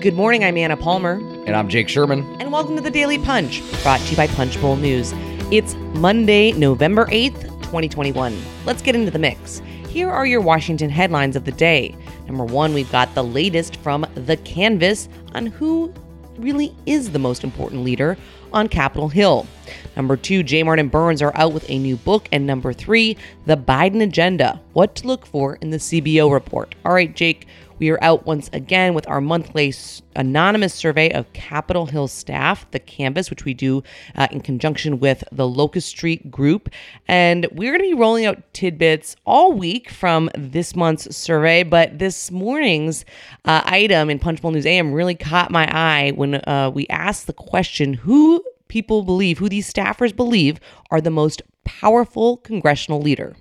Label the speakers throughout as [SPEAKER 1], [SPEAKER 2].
[SPEAKER 1] Good morning, I'm Anna Palmer.
[SPEAKER 2] And I'm Jake Sherman.
[SPEAKER 1] And welcome to the Daily Punch, brought to you by Punchbowl News. It's Monday, November 8th, 2021. Let's get into the mix. Here are your Washington headlines of the day. Number one, we've got the latest from The Canvass on who really is the most important leader on Capitol Hill. Number two, J. Martin Burns are out with a new book. And number three, The Biden Agenda What to Look For in the CBO Report. All right, Jake, we are out once again with our monthly anonymous survey of Capitol Hill staff, the Canvass, which we do uh, in conjunction with the Locust Street Group. And we're going to be rolling out tidbits all week from this month's survey. But this morning's uh, item in Punchbowl News AM really caught my eye when uh, we asked the question who people believe, who these staffers believe are the most powerful congressional leader.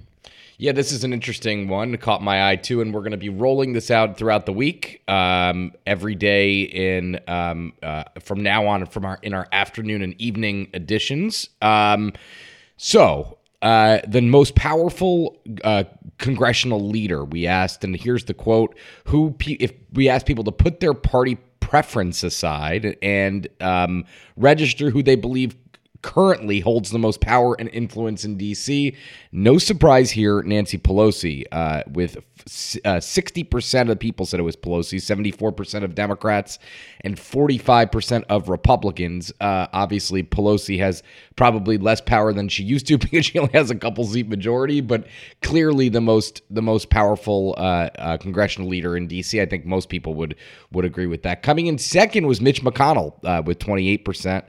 [SPEAKER 2] Yeah, this is an interesting one. Caught my eye too, and we're going to be rolling this out throughout the week, um, every day in um, uh, from now on from our in our afternoon and evening editions. Um, so uh, the most powerful uh, congressional leader we asked, and here's the quote: "Who if we asked people to put their party preference aside and um, register who they believe currently holds the most power and influence in D.C. No surprise here, Nancy Pelosi, uh, with uh, 60% of the people said it was Pelosi, 74% of Democrats, and 45% of Republicans. Uh, obviously, Pelosi has probably less power than she used to because she only has a couple seat majority, but clearly the most the most powerful uh, uh, congressional leader in D.C. I think most people would would agree with that. Coming in second was Mitch McConnell uh, with 28%.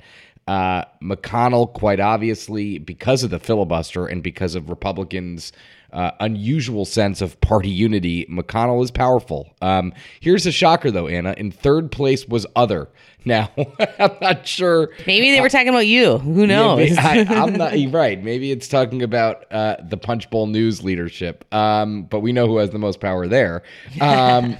[SPEAKER 2] Uh, McConnell, quite obviously, because of the filibuster and because of Republicans' uh, unusual sense of party unity, McConnell is powerful. Um, here's a shocker, though, Anna. In third place was other. Now, I'm not sure.
[SPEAKER 1] Maybe they were talking about you. Who knows?
[SPEAKER 2] Yeah, I, am not right. Maybe it's talking about uh, the Punchbowl News leadership. Um, but we know who has the most power there. Um,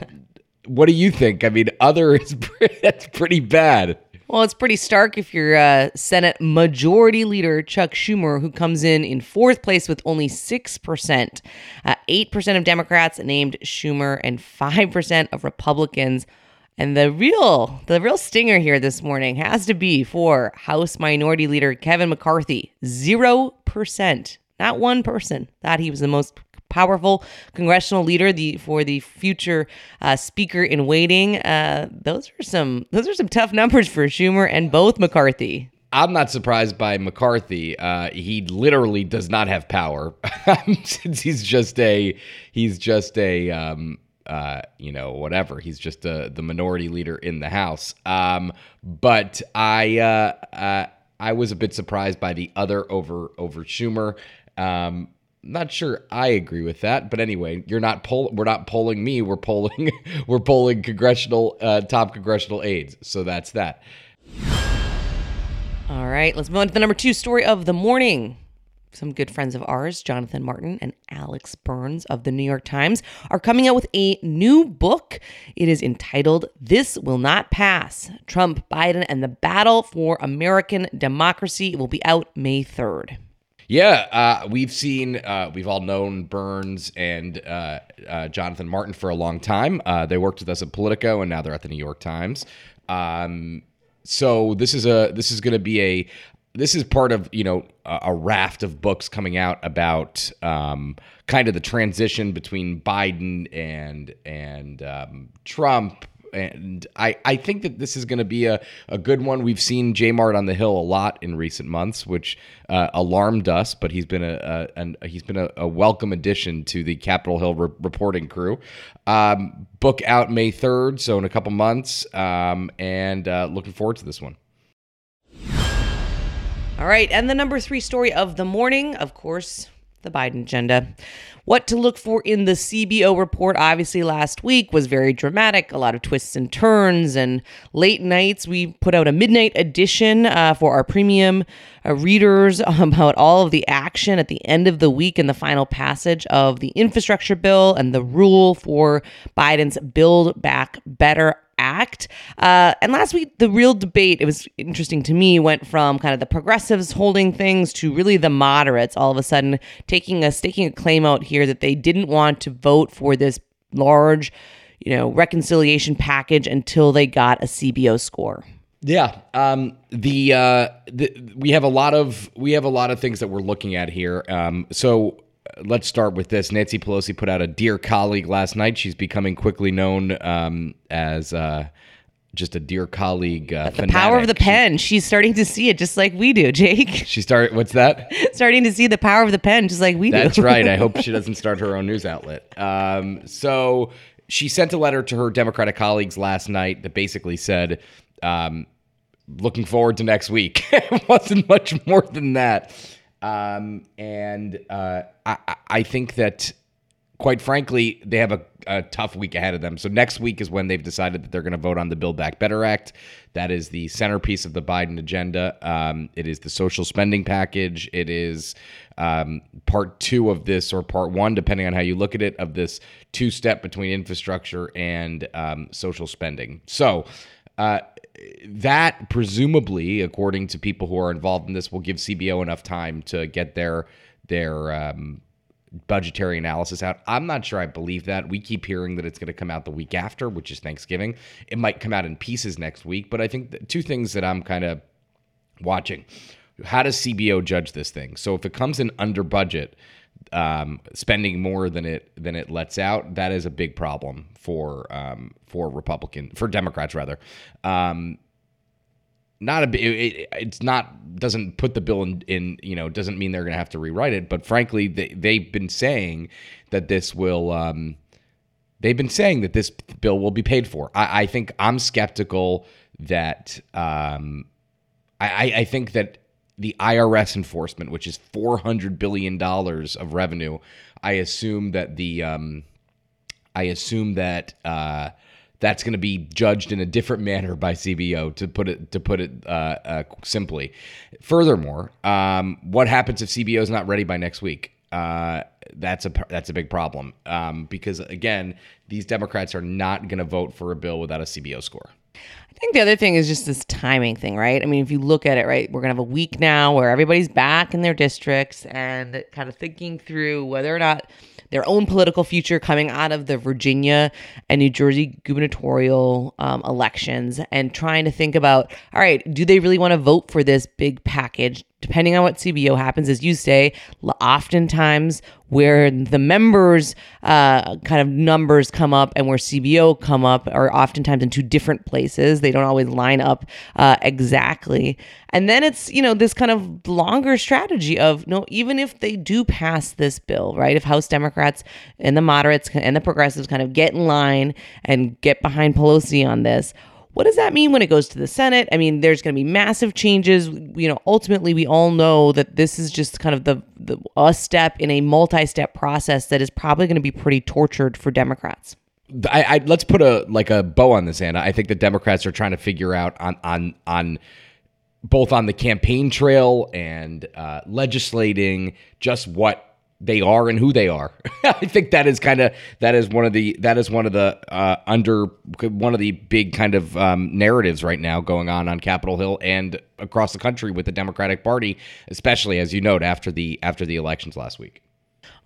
[SPEAKER 2] what do you think? I mean, other is that's pretty bad.
[SPEAKER 1] Well, it's pretty stark if you're uh, Senate Majority Leader Chuck Schumer, who comes in in fourth place with only 6%. Uh, 8% of Democrats named Schumer and 5% of Republicans. And the real, the real stinger here this morning has to be for House Minority Leader Kevin McCarthy. 0%. Not one person thought he was the most powerful congressional leader the for the future uh, speaker in waiting. Uh, those are some those are some tough numbers for Schumer and both McCarthy.
[SPEAKER 2] I'm not surprised by McCarthy. Uh, he literally does not have power since he's just a he's just a um, uh, you know whatever. He's just a, the minority leader in the House. Um, but I uh, uh I was a bit surprised by the other over over Schumer. Um, not sure I agree with that, but anyway, you're not poll. We're not polling me. We're polling. we're polling congressional uh, top congressional aides. So that's that.
[SPEAKER 1] All right, let's move on to the number two story of the morning. Some good friends of ours, Jonathan Martin and Alex Burns of the New York Times, are coming out with a new book. It is entitled This Will Not Pass Trump, Biden, and the Battle for American Democracy. It will be out May 3rd.
[SPEAKER 2] Yeah, uh, we've seen, uh, we've all known Burns and uh, uh Jonathan Martin for a long time. Uh, they worked with us at Politico, and now they're at the New York Times. Um, so this is a this is going to be a this is part of you know a, raft of books coming out about um, kind of the transition between Biden and and um, Trump and I, I think that this is going to be a, a good one. We've seen J Mart on the Hill a lot in recent months, which uh, alarmed us, but he's been a, a, he's been a, a, welcome addition to the Capitol Hill re- reporting crew. Um, book out May third, so in a couple months, um, and uh, looking forward to this one.
[SPEAKER 1] All right, and the number three story of the morning, of course, the Biden agenda. What to look for in the CBO report, obviously, last week was very dramatic, a lot of twists and turns and late nights. We put out a midnight edition uh, for our premium uh, readers about all of the action at the end of the week and the final passage of the infrastructure bill and the rule for Biden's Build Back Better act. Uh, and last week, the real debate, it was interesting to me, went from kind of the progressives holding things to really the moderates all of a sudden taking a staking a claim out here that they didn't want to vote for this large you know, reconciliation package until they got a CBO score.
[SPEAKER 2] Yeah, um, the, uh, the we have a lot of we have a lot of things that we're looking at here. Um, so let's start with this. Nancy Pelosi put out a dear colleague last night. She's becoming quickly known um, as uh, just a dear colleague. Uh,
[SPEAKER 1] the power of the pen. She's starting to see it just like we do, Jake.
[SPEAKER 2] She started. What's that?
[SPEAKER 1] starting to see the power of the pen just like we
[SPEAKER 2] That's
[SPEAKER 1] do.
[SPEAKER 2] That's right. I hope she doesn't start her own news outlet. Um, so she sent a letter to her Democratic colleagues last night that basically said um, looking forward to next week. it wasn't much more than that. Um, and uh, I, I think that, quite frankly, they have a, a, tough week ahead of them. So next week is when they've decided that they're going to vote on the Build Back Better Act. That is the centerpiece of the Biden agenda. Um, it is the social spending package. It is um, part two of this, or part one, depending on how you look at it, of this two step between infrastructure and um, social spending. So, uh, that presumably, according to people who are involved in this, will give CBO enough time to get their their um, budgetary analysis out. I'm not sure I believe that. We keep hearing that it's going to come out the week after, which is Thanksgiving. It might come out in pieces next week, but I think two things that I'm kind of watching. How does CBO judge this thing? So if it comes in under budget, um, spending more than it than it lets out, that is a big problem for um, for Republican for Democrats rather. Um, not a it, it's not doesn't put the bill in, in you know doesn't mean they're going to have to rewrite it. But frankly, they they've been saying that this will. Um, they've been saying that this bill will be paid for. I, I think I'm skeptical that um, I, I think that the IRS enforcement, which is four hundred billion dollars of revenue. I assume that the um, I assume that uh, that's going to be judged in a different manner by CBO to put it to put it uh, uh, simply. Furthermore, um, what happens if CBO is not ready by next week? Uh, that's a that's a big problem um, because again, these Democrats are not going to vote for a bill without a CBO score.
[SPEAKER 1] I think the other thing is just this timing thing, right? I mean, if you look at it, right, we're going to have a week now where everybody's back in their districts and kind of thinking through whether or not their own political future coming out of the Virginia and New Jersey gubernatorial um, elections and trying to think about, all right, do they really want to vote for this big package? Depending on what CBO happens, as you say, oftentimes where the members uh, kind of numbers come up and where CBO come up are oftentimes in two different places. They don't always line up uh, exactly. And then it's, you know, this kind of longer strategy of no, even if they do pass this bill, right? If House Democrats and the moderates and the progressives kind of get in line and get behind Pelosi on this, what does that mean when it goes to the Senate? I mean, there's going to be massive changes. You know, ultimately, we all know that this is just kind of the, the a step in a multi-step process that is probably going to be pretty tortured for Democrats.
[SPEAKER 2] I, I, let's put a like a bow on this, Anna. I think the Democrats are trying to figure out on on on both on the campaign trail and uh, legislating just what they are and who they are. I think that is kind of that is one of the that is one of the uh, under one of the big kind of um, narratives right now going on on Capitol Hill and across the country with the Democratic Party, especially as you note after the after the elections last week.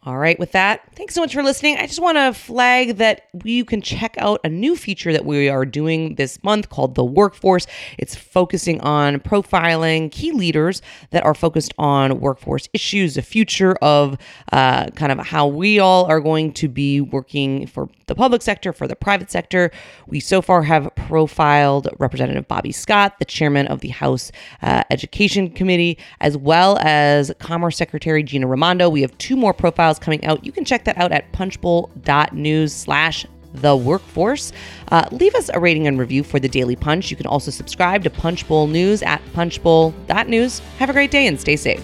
[SPEAKER 1] All right, with that, thanks so much for listening. I just want to flag that you can check out a new feature that we are doing this month called The Workforce. It's focusing on profiling key leaders that are focused on workforce issues, the future of uh, kind of how we all are going to be working for the public sector, for the private sector. We so far have profiled Representative Bobby Scott, the chairman of the House uh, Education Committee, as well as Commerce Secretary Gina Raimondo. We have two more profiles coming out. You can check that out at punchbowl.news slash the workforce. Uh, leave us a rating and review for the Daily Punch. You can also subscribe to Punchbowl News at punchbowl.news. Have a great day and stay safe.